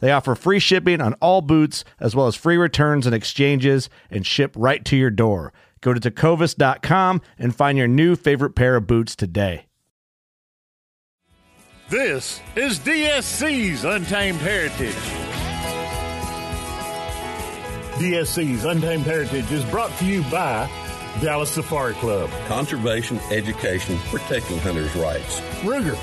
They offer free shipping on all boots, as well as free returns and exchanges, and ship right to your door. Go to tecovas.com and find your new favorite pair of boots today. This is DSC's Untamed Heritage. DSC's Untamed Heritage is brought to you by Dallas Safari Club, Conservation, education, protecting hunters' rights. Ruger,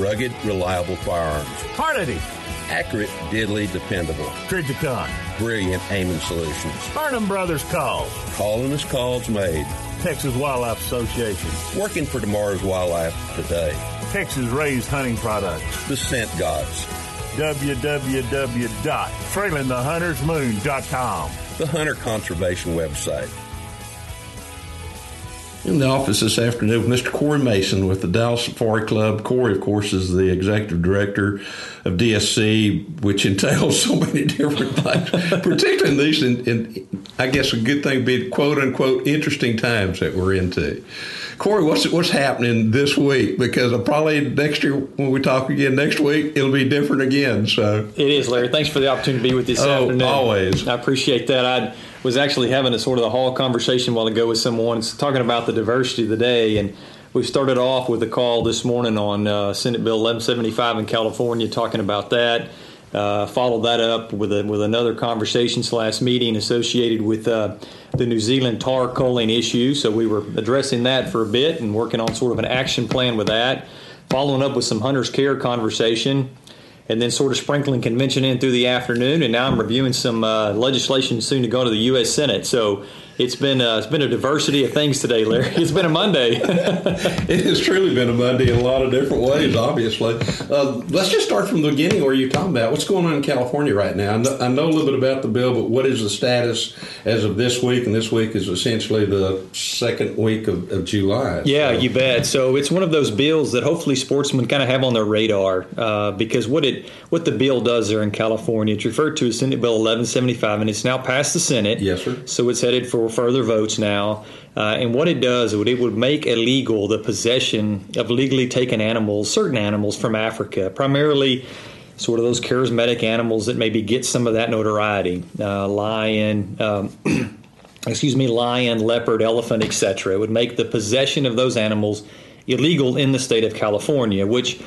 Rugged, reliable firearms. Hornady, Accurate, deadly, dependable. Trijicon, Brilliant aiming solutions. Burnham Brothers Calls, Calling as calls made. Texas Wildlife Association, Working for tomorrow's wildlife today. Texas Raised Hunting Products, The scent gods. www.trailingthehuntersmoon.com. The Hunter Conservation website. In the office this afternoon with Mr. Corey Mason with the Dallas Safari Club. Corey, of course, is the executive director of DSC, which entails so many different things, particularly in these, in, in, I guess a good thing would be quote unquote interesting times that we're into. Corey, what's what's happening this week? Because probably next year when we talk again next week, it'll be different again. So it is, Larry. Thanks for the opportunity to be with you this oh, afternoon. Always, I appreciate that. I was actually having a sort of a hall conversation while ago with someone talking about the diversity of the day, and we started off with a call this morning on uh, Senate Bill 1175 in California, talking about that. Uh, followed that up with a, with another conversation slash meeting associated with uh, the New Zealand tahr culling issue. So we were addressing that for a bit and working on sort of an action plan with that. Following up with some hunters care conversation, and then sort of sprinkling convention in through the afternoon. And now I'm reviewing some uh, legislation soon to go to the U.S. Senate. So it's been uh, it's been a diversity of things today, Larry. It's been a Monday. it has truly been a Monday in a lot of different ways. Obviously, uh, let's just start from the beginning. Where you're talking about what's going on in California right now. I know, I know, a little bit about the bill, but what is the status as of this week? And this week is essentially the second week of, of July. Yeah, so. you bet. So it's one of those bills that hopefully sportsmen kind of have on their radar uh, because what it what the bill does there in California, it's referred to as Senate Bill 1175, and it's now passed the Senate. Yes, sir. So it's headed for further votes now. Uh, and what it does, it would, it would make illegal the possession of legally taken animals, certain animals from Africa, primarily sort of those charismatic animals that maybe get some of that notoriety uh, lion, um, excuse me, lion, leopard, elephant, etc. It would make the possession of those animals illegal in the state of California, which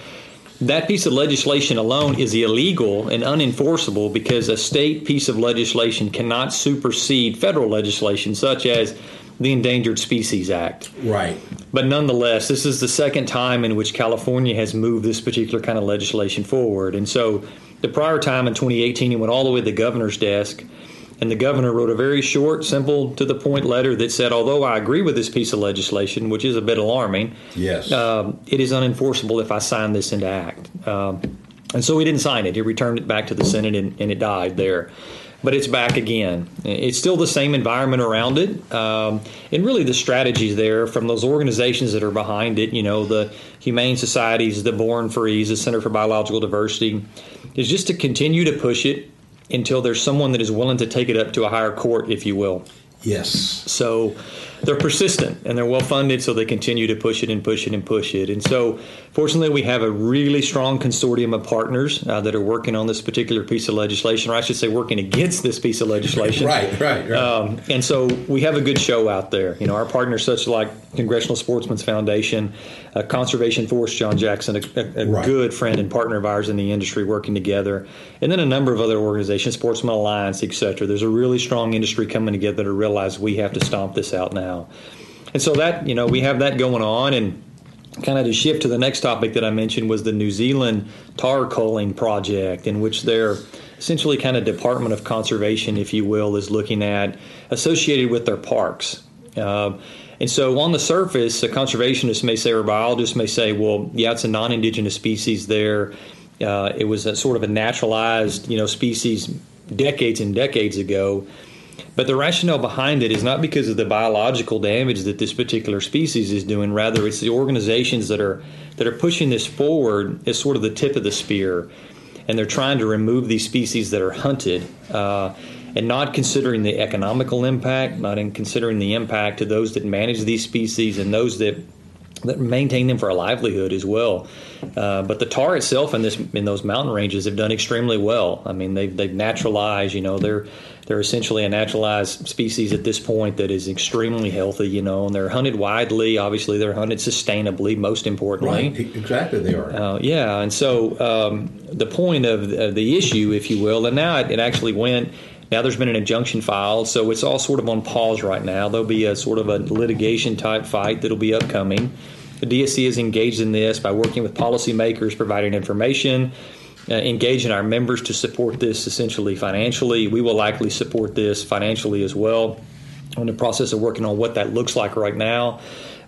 that piece of legislation alone is illegal and unenforceable because a state piece of legislation cannot supersede federal legislation, such as the Endangered Species Act. Right. But nonetheless, this is the second time in which California has moved this particular kind of legislation forward. And so the prior time in 2018, it went all the way to the governor's desk and the governor wrote a very short, simple, to the point letter that said, although I agree with this piece of legislation, which is a bit alarming, yes, um, it is unenforceable if I sign this into act. Um, and so he didn't sign it. He returned it back to the Senate and, and, it died there. But it's back again. It's still the same environment around it. Um, and really, the strategies there from those organizations that are behind it, you know, the Humane Societies, the Born Frees, the Center for Biological Diversity, is just to continue to push it until there's someone that is willing to take it up to a higher court, if you will. Yes. So they're persistent and they're well funded, so they continue to push it and push it and push it. And so, fortunately, we have a really strong consortium of partners uh, that are working on this particular piece of legislation, or I should say, working against this piece of legislation. right, right, right. Um, and so we have a good show out there. You know, our partners, such like Congressional Sportsmen's Foundation, uh, Conservation Force, John Jackson, a, a, Right. good friend and partner of ours in the industry, working together, and then a number of other organizations, Sportsman Alliance, et cetera. There's a really strong industry coming together to realize we have to stomp this out now. And so that, you know, we have that going on. And kind of to shift to the next topic that I mentioned was the New Zealand tahr culling project, in which their essentially kind of Department of Conservation, if you will, is looking at associated with their parks. Uh, and so on the surface, a conservationist may say, or a biologist may say, well, yeah, it's a non indigenous species there. Uh, it was a sort of a naturalized, you know, species decades and decades ago. But the rationale behind it is not because of the biological damage that this particular species is doing. Rather, it's the organizations that are that are pushing this forward as sort of the tip of the spear, and they're trying to remove these species that are hunted, uh, and not considering the economical impact, not in considering the impact to those that manage these species and those that that maintain them for a livelihood as well. Uh, but the tahr itself in this in those mountain ranges have done extremely well. I mean, they've they've naturalized. You know, they're they're essentially a naturalized species at this point that is extremely healthy. You know, and they're hunted widely. Obviously, they're hunted sustainably. Most importantly, Right, exactly they are. uh, yeah, and so um, the point of, of the issue, if you will, and now it, it actually went. Now there's been an injunction filed, so it's all sort of on pause right now. There'll be a sort of a litigation type fight that'll be upcoming. The DSC is engaged in this by working with policymakers, providing information, uh, engaging our members to support this essentially financially. We will likely support this financially as well. We're in the process of working on what that looks like right now.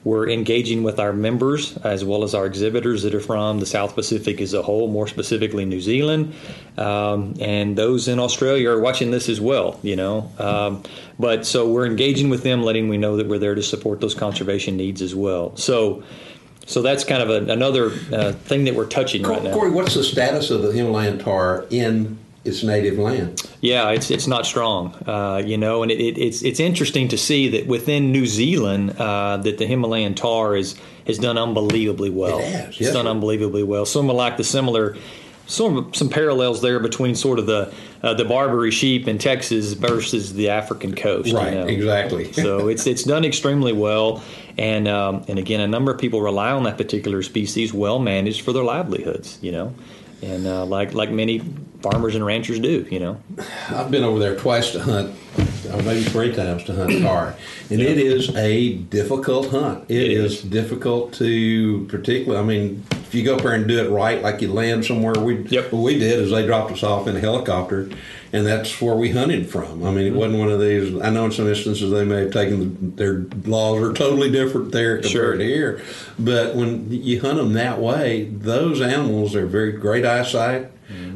We're engaging with our members as well as our exhibitors that are from the South Pacific as a whole, more specifically New Zealand, um, and those in Australia are watching this as well. You know, um, but so we're engaging with them, letting we know that we're there to support those conservation needs as well. So, so that's kind of a, another uh, thing that we're touching right now. Corey, what's the status of the Himalayan tahr in its native land? Yeah, it's it's not strong, uh, you know, and it, it, it's it's interesting to see that within New Zealand uh, that the Himalayan tahr is has done unbelievably well. It has, it's yes, done sir. unbelievably well. Like the similar. Some, some parallels there between sort of the uh, the Barbary sheep in Texas versus the African coast. you Right, know? exactly. so it's it's done extremely well, and um, and again, a number of people rely on that particular species, well managed for their livelihoods. You know, and uh, like like many farmers and ranchers do. You know. I've been over there twice to hunt, or maybe three times to hunt tahr, and it is a difficult hunt. It it is. is. difficult to, particularly. I mean, if you go up there and do it right, like you land somewhere, we Yep. what we did is they dropped us off in a helicopter, and that's where we hunted from. I mean, Mm-hmm. it wasn't one of these. I know in some instances they may have taken the, their laws are totally different there compared Sure. to here, but when you hunt them that way, those animals are very great eyesight.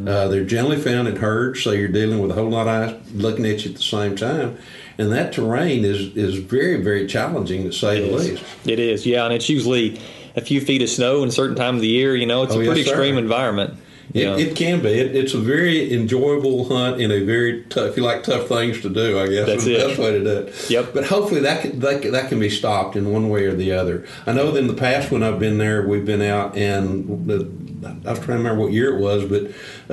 Uh, they're generally found in herds, so you're dealing with a whole lot of eyes looking at you at the same time. And that terrain is, is very, very challenging to say the least. It is, yeah, and it's usually a few feet of snow in a certain time of the year. You know, it's Oh, a pretty sir. extreme environment. It, it can be. It, it's a very enjoyable hunt in a very tough. If you like tough things to do, I guess That's is the best way to do it. Yep. But hopefully that can, that can, that can be stopped in one way or the other. I know that in the past when I've been there, we've been out and the, I was trying to remember what year it was, but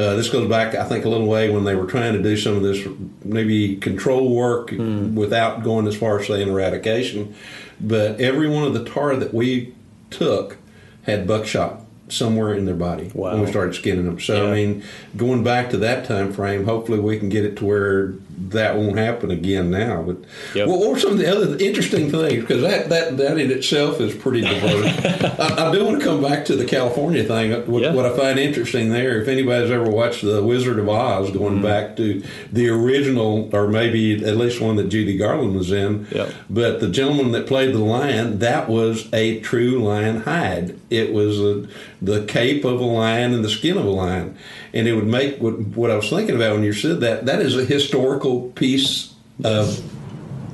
uh, this goes back I think a little way when they were trying to do some of this maybe control work Hmm. without going as far as saying eradication. But every one of the tahr that we took had buckshot somewhere in their body Wow. when we started skinning them. So I mean, going back to that time frame, hopefully we can get it to where that won't happen again now. But Yep. what, what were some of the other interesting things? Because that, that that in itself is pretty diverse. I, I do want to come back to the California thing. What, Yeah. what I find interesting there, if anybody's ever watched The Wizard of Oz, going Mm-hmm. back to the original, or maybe at least one that Judy Garland was in, Yep. but the gentleman that played the lion, that was a true lion hide. It was a, the cape of a lion and the skin of a lion. And it would make what, what I was thinking about when you said that, that is a historical piece of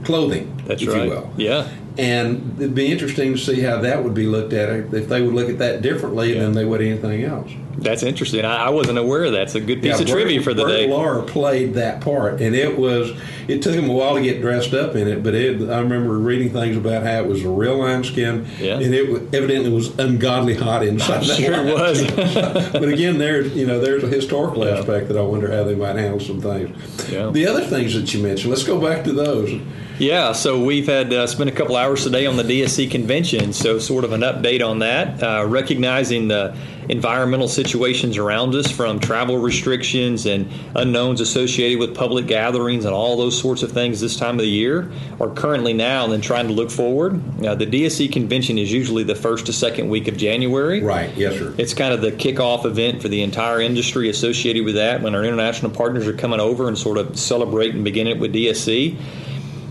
clothing, That's if right. you will. Yeah. And it'd be interesting to see how that would be looked at if they would look at that differently yeah. than they would anything else. That's interesting. I, I, wasn't aware of that. It's a good piece yeah, of Bert, trivia for the Bert day. Lahr played that part, and it was. It took him a while to get dressed up in it, but it, I remember reading things about how it was a real lambskin, yeah. and it evidently was ungodly hot inside. Sure it was. but again, there's you know there's a historical yeah. aspect that I wonder how they might handle some things. The other things that you mentioned, let's go back to those. Yeah, so we've had uh, spent a couple hours today on the DSC convention. So, sort of an update on that, uh, recognizing the environmental situations around us from travel restrictions and unknowns associated with public gatherings and all those sorts of things this time of the year or currently now and then trying to look forward. Uh, the DSC convention is usually the first to second week of January. Right, yes, sir. It's kind of the kickoff event for the entire industry associated with that when our international partners are coming over and sort of celebrate and begin it with DSC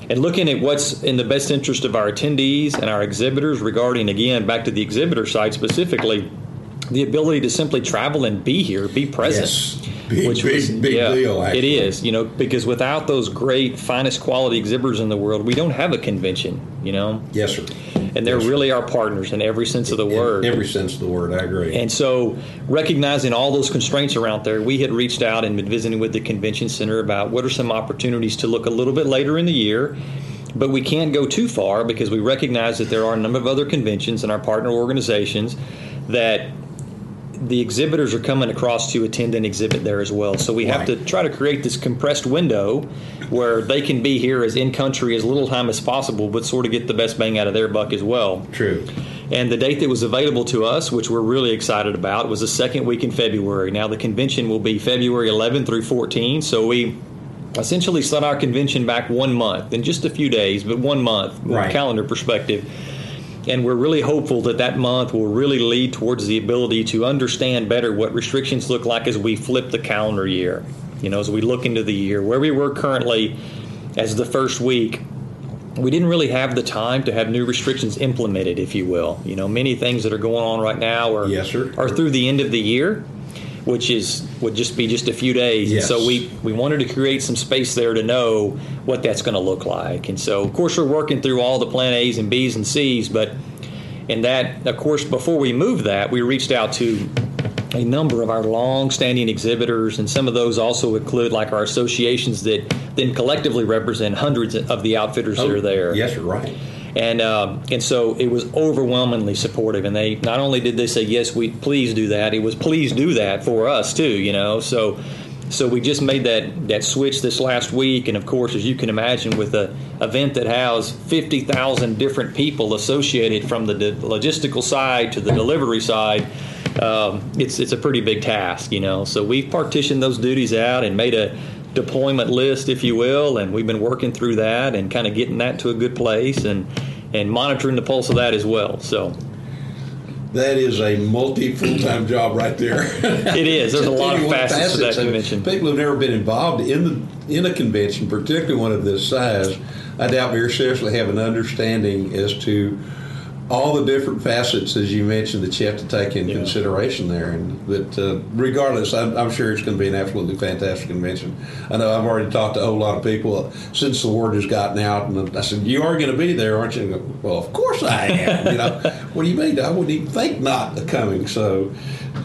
and looking at what's in the best interest of our attendees and our exhibitors regarding, again, back to the exhibitor side specifically, the ability to simply travel and be here, be present. Yes. Big, which big, was, big yeah, deal, actually. It is, you know, because without those great, finest quality exhibitors in the world, we don't have a convention, you know? Yes, sir. And they're yes, really our partners in every sense of the word. In every sense of the word, I agree. And so, recognizing all those constraints around there, we had reached out and been visiting with the convention center about what are some opportunities to look a little bit later in the year but we can't go too far because we recognize that there are a number of other conventions and our partner organizations that the exhibitors are coming across to attend and exhibit there as well. So we have to try to create this compressed window where they can be here as in country as little time as possible, but sort of get the best bang out of their buck as well. True. And the date that was available to us, which we're really excited about, was the second week in February. Now the convention will be February 11 through 14. So we essentially set our convention back one month in just a few days, but one month from right. a calendar perspective and we're really hopeful that that month will really lead towards the ability to understand better what restrictions look like as we flip the calendar year. You know, as we look into the year, where we were currently as the first week, we didn't really have the time to have new restrictions implemented, if you will. You know, many things that are going on right now are yes, are through the end of the year which is would just be just a few days. Yes. And so we we wanted to create some space there to know what that's going to look like. And so of course we're working through all the plan A's and B's and C's, but in that of course before we moved that we reached out to a number of our long-standing exhibitors, and some of those also include like our associations that then collectively represent hundreds of the outfitters oh, that are there. Yes, you're right and um, and so it was overwhelmingly supportive. And they not only did they say yes, we please do that. It was please do that for us too. You know, so so we just made that that switch this last week. And of course, as you can imagine, with an event that has fifty thousand different people associated from the de- logistical side to the delivery side. Um, it's it's a pretty big task, you know. So we've partitioned those duties out and made a deployment list, if you will, and we've been working through that and kind of getting that to a good place and and monitoring the pulse of that as well. So that is a multi full time job right there. it is. There's a lot of facets, facets to that convention. People who've never been involved in the in a convention, particularly one of this size, I doubt very seriously have an understanding as to all the different facets, as you mentioned, that you have to take in yeah. consideration there. And that, uh, regardless, I'm, I'm, sure it's going to be an absolutely fantastic convention. I know I've already talked to a whole lot of people since the word has gotten out, and I said, "You are going to be there, aren't you?" Go, well, of course I am. you know, what do you mean? I wouldn't even think not coming. So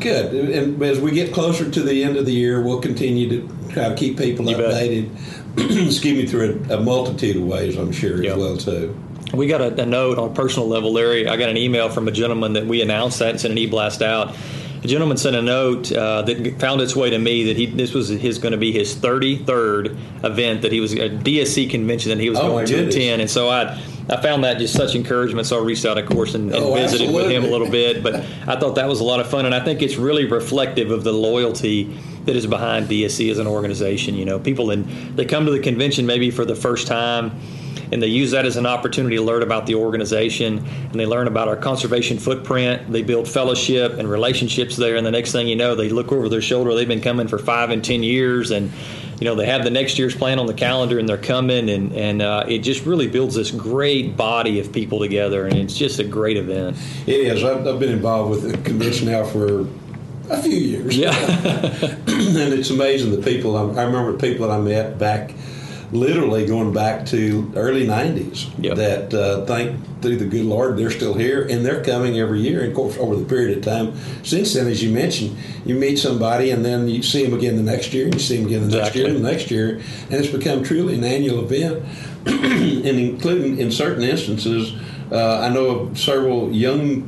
good. And as we get closer to the end of the year, we'll continue to try to keep people you updated. excuse me, through a, a, multitude of ways. I'm sure yep. as well too we got a, a, note on a personal level, Larry. I got an email from a gentleman that we announced that and sent an e-blast out. A gentleman sent a note uh, that found its way to me that he this was his going to be his 33rd event that he was a DSC convention that he was oh, going to attend, and so I I found that just such encouragement. So I reached out, of course, and, and oh, visited absolutely. with him a little bit. But I thought that was a lot of fun, and I think it's really reflective of the loyalty that is behind DSC as an organization. You know, people and they come to the convention maybe for the first time and they use that as an opportunity to learn about the organization and they learn about our conservation footprint. They build fellowship and relationships there, and the next thing you know, they look over their shoulder. They've been coming for five and ten years, and you know they have the next year's plan on the calendar, and they're coming, and and uh, it just really builds this great body of people together, and it's just a great event. It is. I've, I've been involved with the convention now for a few years. Yeah. and it's amazing the people. I, I remember people that I met back literally going back to early 90s Yep. that uh, thank through the good lord they're still here and they're coming every year and of course over the period of time since then as you mentioned you meet somebody and then you see them again the next year and you see them again the next year and the next year and it's become truly an annual event and including in certain instances uh, i know of several young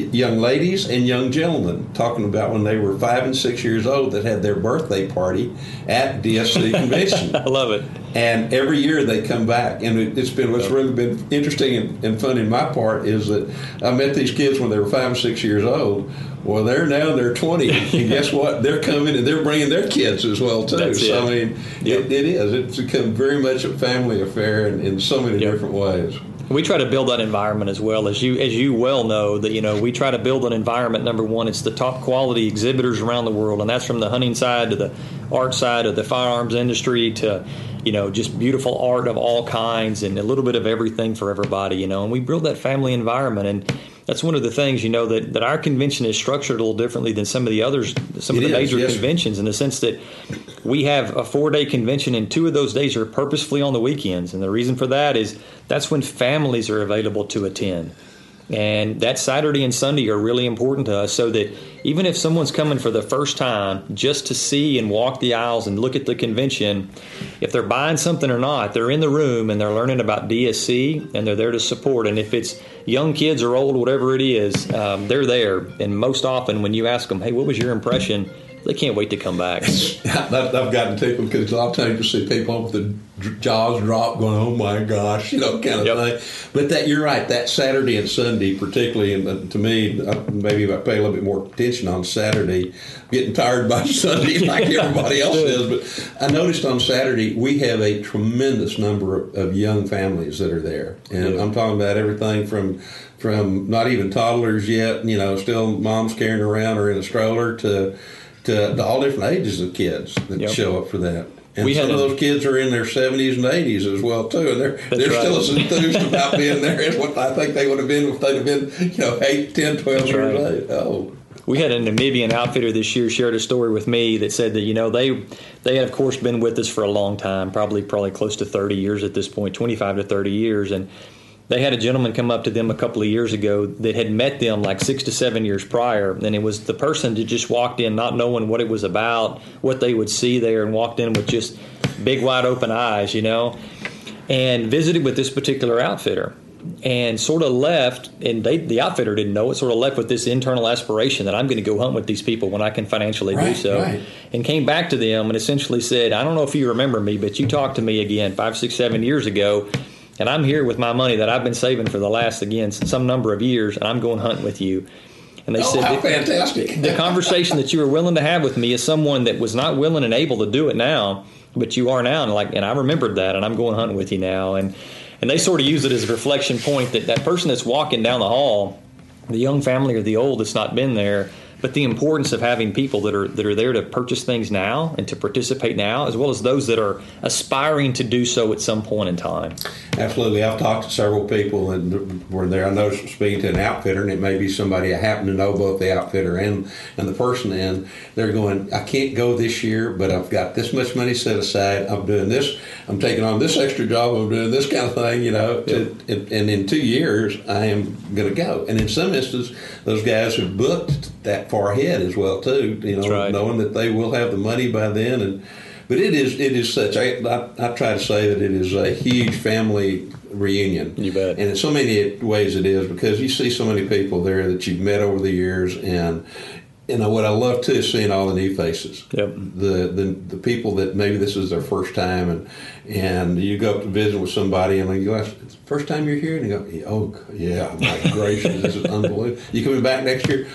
young ladies and young gentlemen talking about when they were five and six years old that had their birthday party at DSC convention. I love it. And every year they come back, and it, it's been what's really been interesting and, and fun in my part is that I met these kids when they were five and six years old. Well, they're now in their twenties, and guess what? They're coming and they're bringing their kids as well too. That's so it. I mean, Yep. it, it is. It's become very much a family affair in, in so many Yep. different ways. We try to build that environment as well as you as you well know that you know we try to build an environment. Number one, it's the top quality exhibitors around the world, and that's from the hunting side to the art side of the firearms industry to you know just beautiful art of all kinds and a little bit of everything for everybody. You know, and we build that family environment and. That's one of the things, you know, that, that our convention is structured a little differently than some of the others, some It of the is, major yes. conventions, in the sense that we have a four day convention, and two of those days are purposefully on the weekends. And the reason for that is that's when families are available to attend. And that Saturday and Sunday are really important to us so that even if someone's coming for the first time just to see and walk the aisles and look at the convention, if they're buying something or not, they're in the room and they're learning about DSC and they're there to support. And if it's young kids or old, whatever it is, um, they're there. And most often when you ask them, hey, what was your impression? They can't wait to come back. I've, gotten tickled because a lot of times you see people with the jaws drop, going, "Oh my gosh," you know, kind of Yep. thing. But that you're right. That Saturday and Sunday, particularly, and to me, uh, maybe if I pay a little bit more attention on Saturday, getting tired by Sunday like everybody else is. But I noticed on Saturday we have a tremendous number of, of young families that are there, and Yeah. I'm talking about everything from from not even toddlers yet, you know, still moms carrying around or in a stroller to to, to all different ages of kids that Yep. show up for that. And We some had of those kids are in their 70s and 80s as well too, and they're they're right. still as enthused about being there as what I think they would have been if they'd have been, you know, 8, 10, 12 That's years right. old. Oh, We had a Namibian outfitter this year shared a story with me that said that you know they they had of course been with us for a long time, probably probably close to 30 years at this point, 25 to 30 years, and they had a gentleman come up to them a couple of years ago that had met them like six to seven years prior, and it was the person that just walked in not knowing what it was about, what they would see there, and walked in with just big wide open eyes, you know, and visited with this particular outfitter and sort of left and they the outfitter didn't know it sort of left with this internal aspiration that i'm going to go hunt with these people when i can financially do so right. and came back to them and essentially said i don't know if you remember me but you talked to me again five six seven years ago and i'm here with my money that i've been saving for the last again some number of years and i'm going hunting with you and they oh said fantastic. the conversation that you were willing to have with me is someone that was not willing and able to do it now, but you are now. And like, and I remembered that, and I'm going hunting with you now. And and they sort of use it as a reflection point that that person that's walking down the hall, the young family or the old that's not been there, but the importance of having people that are that are there to purchase things now and to participate now, as well as those that are aspiring to do so at some point in time. Absolutely. I've talked to several people and were there. I noticed speaking to an outfitter, and it may be somebody I happen to know both the outfitter and, and the person, and they're going, I can't go this year, but I've got this much money set aside. I'm doing this. I'm taking on this extra job. I'm doing this kind of thing, you know. To, and, and in two years, I am going to go. And in some instances, those guys have booked that far ahead as well, too, you know, right. knowing that they will have the money by then. And but it is it is such. I, I, I try to say that it is a huge family reunion. You bet. And in so many ways it is because you see so many people there that you've met over the years, and you know what I love too is seeing all the new faces. Yep. The the the people that maybe this is their first time, and and you go up to visit with somebody, and you go, "It's the first time you're here," and you go, "Oh yeah, my gracious, this is unbelievable." You coming back next year?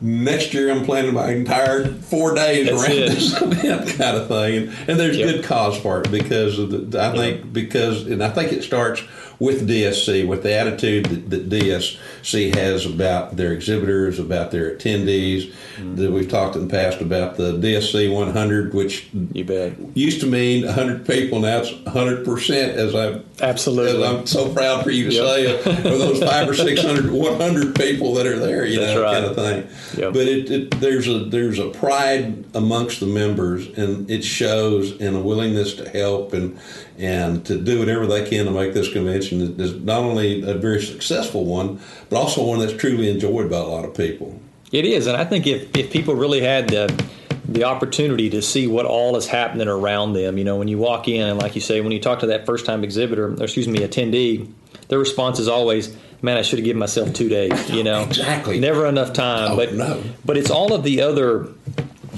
Next year, I'm planning my entire four days That's around it. this event kind of thing, and, and there's Yep. good cause for it because of the, I think because and I think it starts with DSC with the attitude that, that DSC has about their exhibitors, about their attendees. Mm-hmm. That we've talked in the past about the DSC 100, which You bet. used to mean 100 people, now it's 100 percent. As I Absolutely. as I'm so proud for you to Yep. say, of those five or six hundred, 100 people that are there, you That's know, right. kind of thing. Yep. But it, it, there's a there's a pride amongst the members, and it shows in a willingness to help and and to do whatever they can to make this convention is not only a very successful one, but also one that's truly enjoyed by a lot of people. It is, and I think if if people really had the the opportunity to see what all is happening around them. You know, when you walk in, and like you say, when you talk to that first time exhibitor, or excuse me, attendee, their response is always, "Man, I should have given myself two days." You know, exactly, never enough time. Oh, but no. but it's all of the other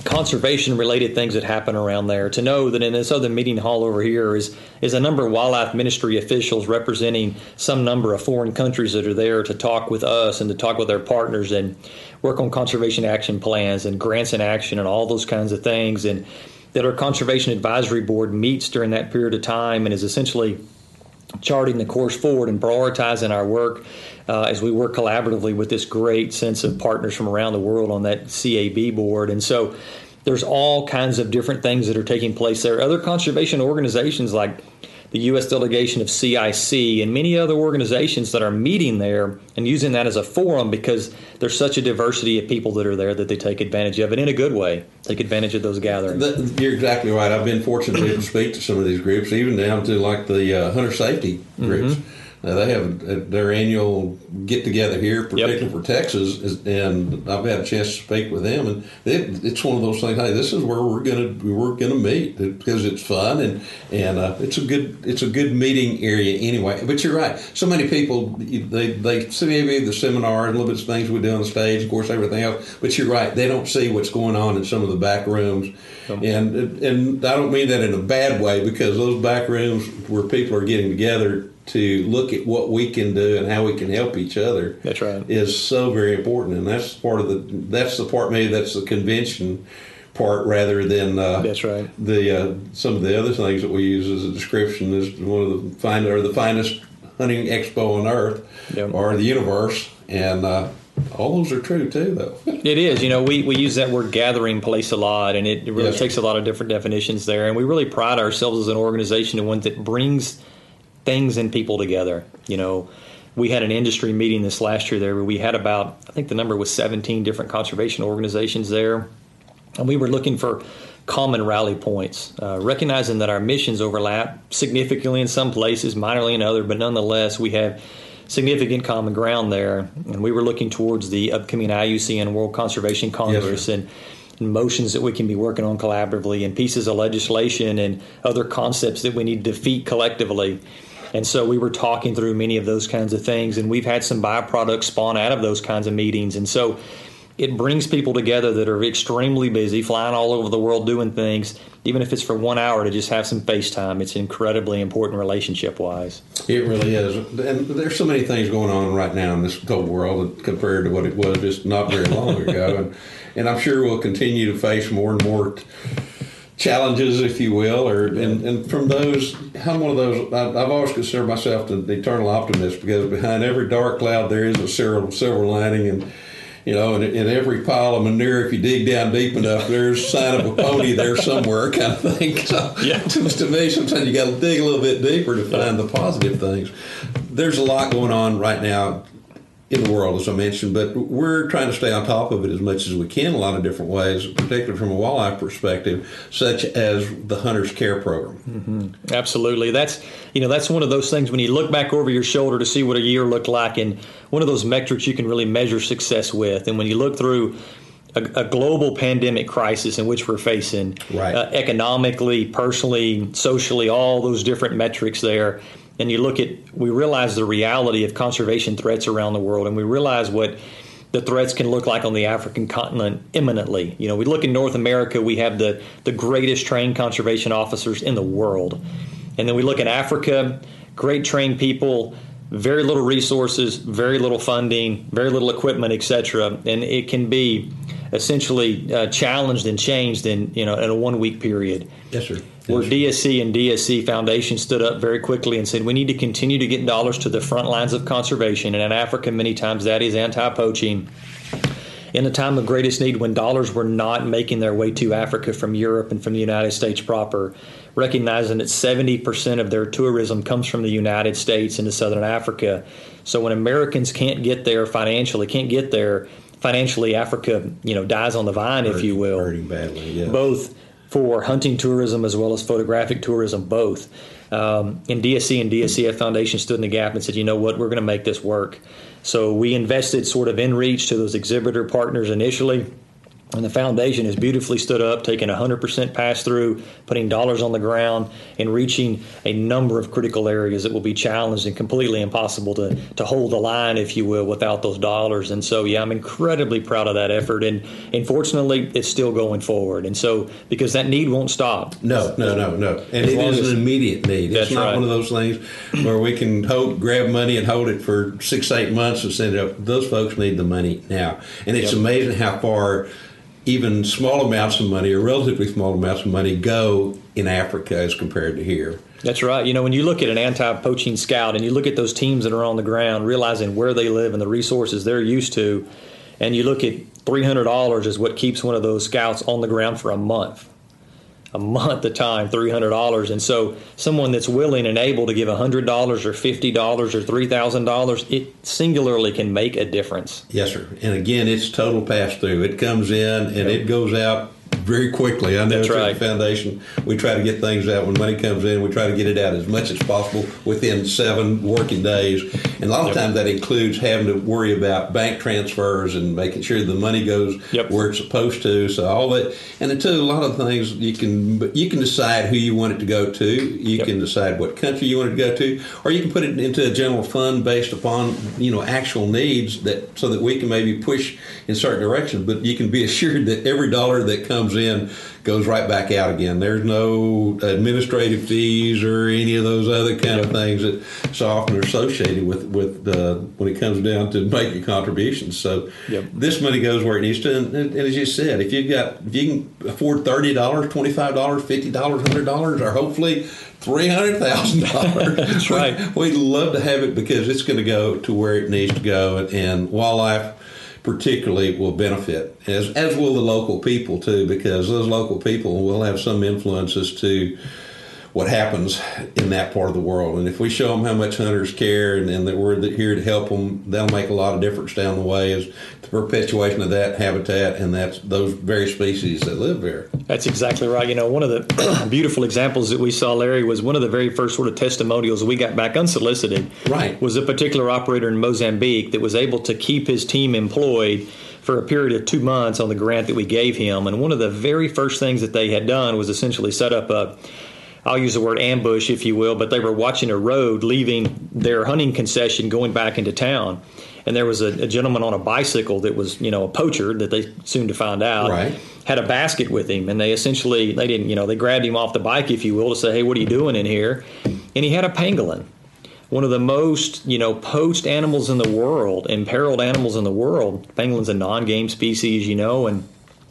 conservation related things that happen around there. To know that in this other meeting hall over here is is a number of wildlife ministry officials representing some number of foreign countries that are there to talk with us and to talk with their partners and work on conservation action plans and grants in action and all those kinds of things and that our conservation advisory board meets during that period of time and is essentially charting the course forward and prioritizing our work uh, as we work collaboratively with this great sense of partners from around the world on that CAB board. And so there's all kinds of different things that are taking place there. Other conservation organizations like the U.S. delegation of CIC, and many other organizations that are meeting there and using that as a forum because there's such a diversity of people that are there that they take advantage of it in a good way. Take advantage of those gatherings. You're exactly right. I've been fortunate to speak to some of these groups, even down to like the uh, hunter safety groups. Mm-hmm now, they have their annual get together here, particularly yep. for Texas, and I've had a chance to speak with them, and it, it's one of those things. Hey, this is where we're gonna we're gonna meet because it's fun and and uh, it's a good it's a good meeting area anyway. But you're right. So many people they they see maybe the seminar and a little bit of things we do on the stage, of course, everything else. But you're right. They don't see what's going on in some of the back rooms, and and I don't mean that in a bad way because those back rooms where people are getting together to look at what we can do and how we can help each other. That's right. Is so very important, and that's part of the that's the part maybe that's the convention part rather than uh, that's right. The uh, some of the other things that we use as a description is one of the fine or the finest hunting expo on earth yep. or the universe, and uh, all those are true too, though. it is. You know, we, we use that word gathering place a lot, and it, really yes. takes a lot of different definitions there. And we really pride ourselves as an organization in one that brings things and people together. You know, we had an industry meeting this last year there where we had about, I think the number was 17 different conservation organizations there. And we were looking for common rally points, uh, recognizing that our missions overlap significantly in some places, minorly in other, but nonetheless, we have significant common ground there. And we were looking towards the upcoming IUCN World Conservation Congress yes, and, and motions that we can be working on collaboratively and pieces of legislation and other concepts that we need to defeat collectively. And so we were talking through many of those kinds of things, and we've had some byproducts spawn out of those kinds of meetings. And so it brings people together that are extremely busy, flying all over the world doing things, even if it's for one hour to just have some FaceTime. It's incredibly important relationship wise. It really is. And there's so many things going on right now in this whole world compared to what it was just not very long ago. and, and I'm sure we'll continue to face more and more. T- challenges, if you will, or and, and from those, I'm one of those. I've always considered myself the eternal optimist because behind every dark cloud there is a silver, silver lining, and you know, in, in every pile of manure, if you dig down deep enough, there's a sign of a pony there somewhere, kind of thing. So, yeah. to, to me, sometimes you got to dig a little bit deeper to find the positive things. There's a lot going on right now in the world, as I mentioned, but we're trying to stay on top of it as much as we can a lot of different ways, particularly from a wildlife perspective, such as the Hunters Care Program. Mm-hmm. Absolutely, that's you know that's one of those things when you look back over your shoulder to see what a year looked like, and one of those metrics you can really measure success with. And when you look through a, a global pandemic crisis in which we're facing, right. uh, economically, personally, socially, all those different metrics there and you look at, we realize the reality of conservation threats around the world, and we realize what the threats can look like on the African continent imminently. You know, we look in North America, we have the, the greatest trained conservation officers in the world. And then we look in Africa, great trained people, very little resources, very little funding, very little equipment, etc. And it can be essentially uh, challenged and changed in you know in a one week period. Yes, sir where DSC and DSC Foundation stood up very quickly and said we need to continue to get dollars to the front lines of conservation. And in Africa, many times that is anti poaching. In the time of greatest need, when dollars were not making their way to Africa from Europe and from the United States proper, recognizing that 70% of their tourism comes from the United States into Southern Africa. So when Americans can't get there financially, can't get there, financially Africa, you know, dies on the vine, if you will. Hurting badly, yeah. Both for hunting tourism as well as photographic tourism, both. Um, and DSC and DSCF Foundation stood in the gap and said, you know what, we're going to make this work. So we invested sort of in reach to those exhibitor partners initially and the foundation has beautifully stood up, taking 100% pass through, putting dollars on the ground, and reaching a number of critical areas that will be challenged and completely impossible to, to hold the line, if you will, without those dollars. And so, yeah, I'm incredibly proud of that effort. And, and fortunately, it's still going forward. And so, because that need won't stop. No, no, no, no. And it is as, an immediate need. It's not right. one of those things where we can hold, grab money and hold it for six, eight months and send it up. Those folks need the money now. And it's yep. amazing how far even small amounts of money or relatively small amounts of money go in Africa as compared to here. That's right. You know, when you look at an anti poaching scout and you look at those teams that are on the ground, realizing where they live and the resources they're used to, and you look at $300 is what keeps one of those scouts on the ground for a month a month a time, three hundred dollars. And so, someone that's willing and able to give hundred dollars or fifty dollars or three thousand dollars, it singularly can make a difference. Yes, sir. And again, it's total pass through. It comes in and yep. it goes out very quickly. I know That's right. the foundation, we try to get things out when money comes in. We try to get it out as much as possible within seven working days. And a lot of yep. times that includes having to worry about bank transfers and making sure the money goes yep. where it's supposed to. So all that, and then too, a lot of things you can you can decide who you want it to go to. You yep. can decide what country you want it to go to, or you can put it into a general fund based upon you know actual needs that so that we can maybe push in certain directions. But you can be assured that every dollar that comes in goes right back out again. There's no administrative fees or any of those other kind of things that so often are associated with with uh, when it comes down to making contributions. So yep. this money goes where it needs to. And, and, as you said, if you've got if you can afford thirty dollars, twenty five dollars, fifty dollars, hundred dollars, or hopefully three hundred thousand dollars. That's right. We'd love to have it because it's going to go to where it needs to go, and, and wildlife particularly will benefit, as as will the local people too, because those local people will have some influences to what happens in that part of the world. And if we show them how much hunters care and, and that we're here to help them, that'll make a lot of difference down the way as the perpetuation of that habitat and that's those very species that live there. That's exactly right. You know, one of the beautiful examples that we saw, Larry, was one of the very first sort of testimonials we got back unsolicited. Right. Was a particular operator in Mozambique that was able to keep his team employed for a period of two months on the grant that we gave him. And one of the very first things that they had done was essentially set up a I'll use the word ambush, if you will, but they were watching a road leaving their hunting concession going back into town. And there was a, a gentleman on a bicycle that was, you know, a poacher that they soon to find out. Right. Had a basket with him, and they essentially they didn't, you know, they grabbed him off the bike, if you will, to say, "Hey, what are you doing in here?" And he had a pangolin, one of the most, you know, poached animals in the world, imperiled animals in the world. Pangolin's a non-game species, you know, and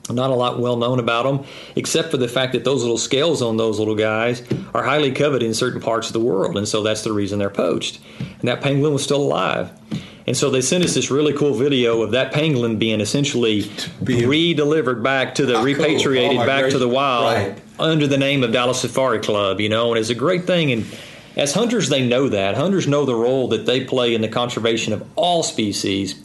not a lot well known about them, except for the fact that those little scales on those little guys are highly coveted in certain parts of the world, and so that's the reason they're poached. And that pangolin was still alive. And so they sent us this really cool video of that pangolin being essentially being, re-delivered back to the ah, repatriated cool. oh, back gracious. to the wild right. under the name of Dallas Safari Club. You know, and it's a great thing. And as hunters, they know that hunters know the role that they play in the conservation of all species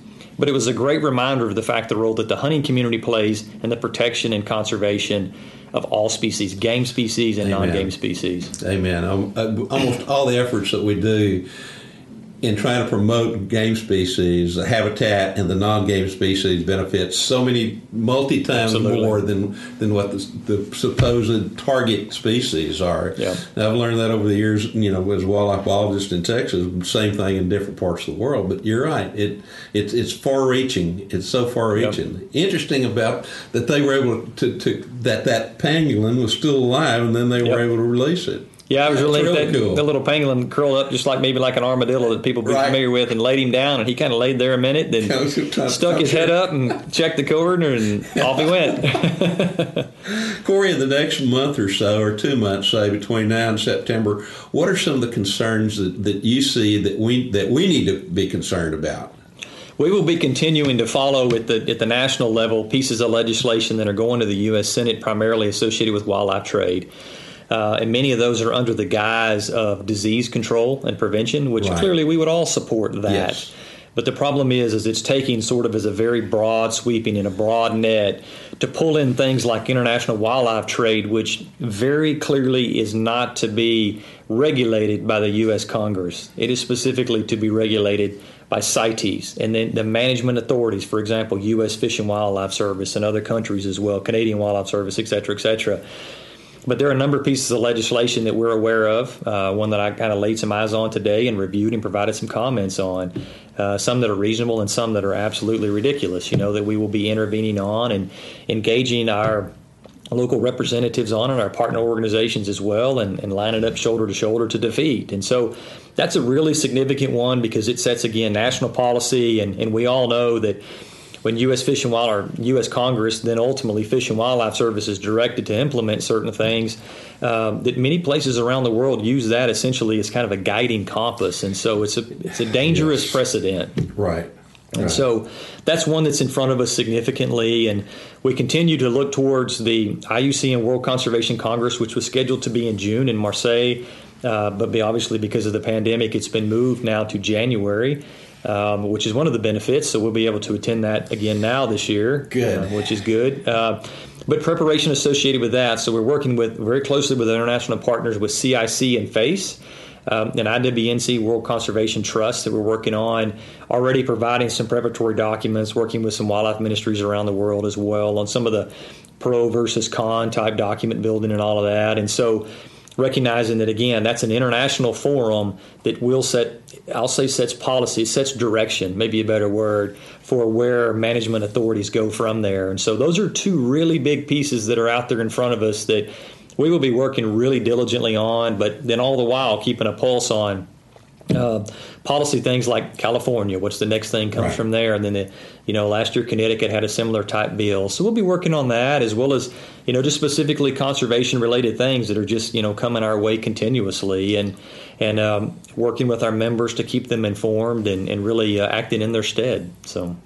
but it was a great reminder of the fact the role that the hunting community plays in the protection and conservation of all species, game species and non game species. Amen. Um, uh, almost all the efforts that we do in trying to promote game species, the habitat and the non-game species benefits so many multi times more than than what the, the, supposed target species are. Yeah. I've learned that over the years. You know, as a wildlife biologist in Texas, same thing in different parts of the world. But you're right; it it's it's far-reaching. It's so far-reaching. Yep. Interesting about that they were able to, to that that pangolin was still alive, and then they yep. were able to release it. Yeah, I was really, really that, cool. the little pangolin curled up just like maybe like an armadillo that people be right. familiar with, and laid him down, and he kind of laid there a minute, then stuck his head up and checked the corner, and off he went. Corey, in the next month or so, or two months, say between now and September, what are some of the concerns that, that you see that we that we need to be concerned about? We will be continuing to follow at the at the national level pieces of legislation that are going to the U.S. Senate, primarily associated with wildlife trade. Uh, and many of those are under the guise of disease control and prevention, which right. clearly we would all support that. Yes. But the problem is, is it's taking sort of as a very broad sweeping and a broad net to pull in things like international wildlife trade, which very clearly is not to be regulated by the U.S. Congress. It is specifically to be regulated by CITES and then the management authorities, for example, U.S. Fish and Wildlife Service and other countries as well, Canadian Wildlife Service, et cetera, et cetera. But there are a number of pieces of legislation that we're aware of. Uh, one that I kind of laid some eyes on today and reviewed and provided some comments on. Uh, some that are reasonable and some that are absolutely ridiculous. You know that we will be intervening on and engaging our local representatives on and our partner organizations as well and, and lining up shoulder to shoulder to defeat. And so that's a really significant one because it sets again national policy and, and we all know that when U.S. Fish and Wildlife, or U.S. Congress, then ultimately Fish and Wildlife Service is directed to implement certain things, um, that many places around the world use that essentially as kind of a guiding compass, and so it's a it's a dangerous yes. precedent. Right. And right. so that's one that's in front of us significantly. And we continue to look towards the IUCN World Conservation Congress, which was scheduled to be in June in Marseille. Uh, but obviously, because of the pandemic, it's been moved now to January um, which is one of the benefits. So we'll be able to attend that again now this year, good, uh, which is good. Uh, but preparation associated with that. So we're working with very closely with international partners with CIC and FACE. Um, and IWMC World Conservation Trust that we're working on, already providing some preparatory documents, working with some wildlife ministries around the world as well on some of the pro versus con type document building and all of that. And so recognizing that again that's an international forum that will set i'll say sets policy sets direction maybe a better word for where management authorities go from there. And so those are two really big pieces that are out there in front of us that we will be working really diligently on but then all the while keeping a pulse on uh, policy things like California, what's the next thing comes right. from there, and then the, you know last year Connecticut had a similar type bill, so we'll be working on that as well as you know just specifically conservation related things that are just you know coming our way continuously, and and um, working with our members to keep them informed and, and really uh, acting in their stead. So.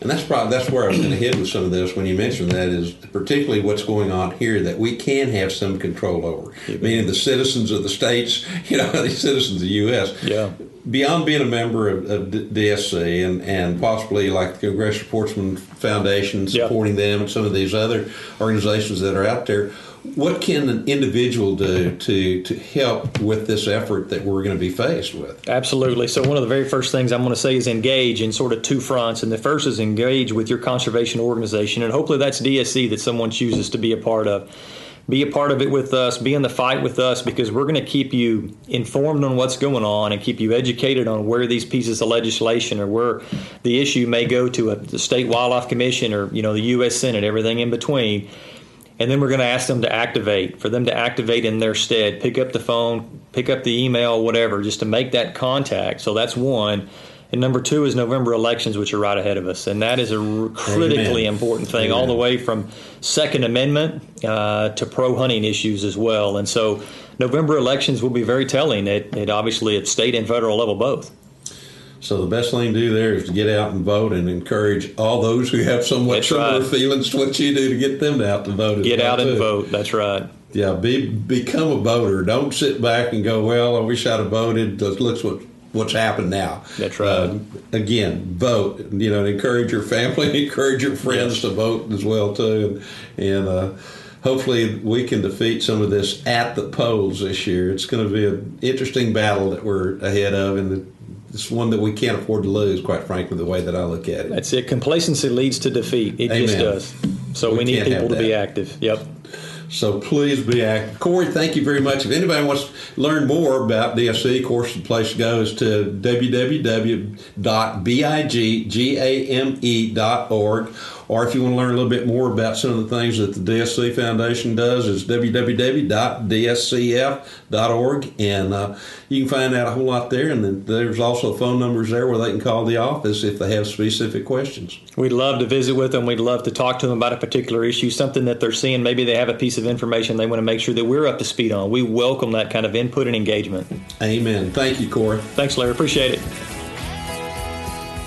And that's probably that's where I was going to hit with some of this when you mentioned that is particularly what's going on here that we can have some control over, meaning the citizens of the states, you know, the citizens of the U.S. Yeah. Beyond being a member of, of DSC and, and possibly like the Congressional Sportsman Foundation supporting yeah. them and some of these other organizations that are out there, what can an individual do to to help with this effort that we're going to be faced with? Absolutely. So one of the very first things I'm going to say is engage in sort of two fronts, and the first is engage with your conservation organization, and hopefully that's DSC that someone chooses to be a part of. Be a part of it with us. Be in the fight with us because we're going to keep you informed on what's going on and keep you educated on where these pieces of legislation or where the issue may go to a, the state wildlife commission or you know the U.S. Senate, everything in between and then we're going to ask them to activate for them to activate in their stead pick up the phone pick up the email whatever just to make that contact. So that's one. And number two is november elections which are right ahead of us. And that is a critically Amen. important thing Amen. all the way from second amendment uh, to pro hunting issues as well. And so november elections will be very telling. At, at obviously at state and federal level both so the best thing to do there is to get out and vote and encourage all those who have somewhat That's similar right. feelings to what you do to get them out to vote. Get well out too. and vote. That's right. Yeah, be become a voter. Don't sit back and go, "Well, I wish I'd have voted." Look what what's happened now. That's right. Uh, again, vote. You know, encourage your family, encourage your friends yes. to vote as well too, and, and uh, hopefully we can defeat some of this at the polls this year. It's going to be an interesting battle that we're ahead of, and it's one that we can't afford to lose, quite frankly, the way that I look at it. That's it. Complacency leads to defeat. It Amen. just does. So we, we need people to be active. Yep. So please be active. Corey, thank you very much. If anybody wants to learn more about DSC, of course, the place to go is to www.biggame.org or if you want to learn a little bit more about some of the things that the DSC Foundation does, is www.dscf.org. And uh, you can find out a whole lot there. And then there's also phone numbers there where they can call the office if they have specific questions. We'd love to visit with them. We'd love to talk to them about a particular issue, something that they're seeing. Maybe they have a piece of information they want to make sure that we're up to speed on. We welcome that kind of input and engagement. Amen. Thank you, Corey. Thanks, Larry. Appreciate it.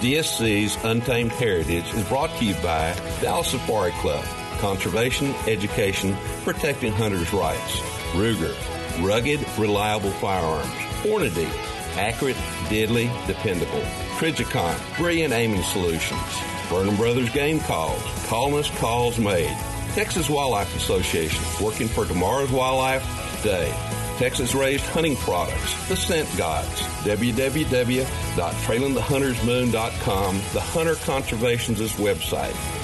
DSC's Untamed Heritage is brought to you by Dallas Safari Club, conservation, education, protecting hunters' rights. Ruger, rugged, reliable firearms. Hornady, Accurate, deadly, dependable. Trijicon, brilliant aiming solutions. Burnham Brothers game calls. Callness calls made. Texas Wildlife Association, working for tomorrow's wildlife today. Texas raised hunting products, the scent gods. www.trailingthehuntersmoon.com, the Hunter Conservation's website.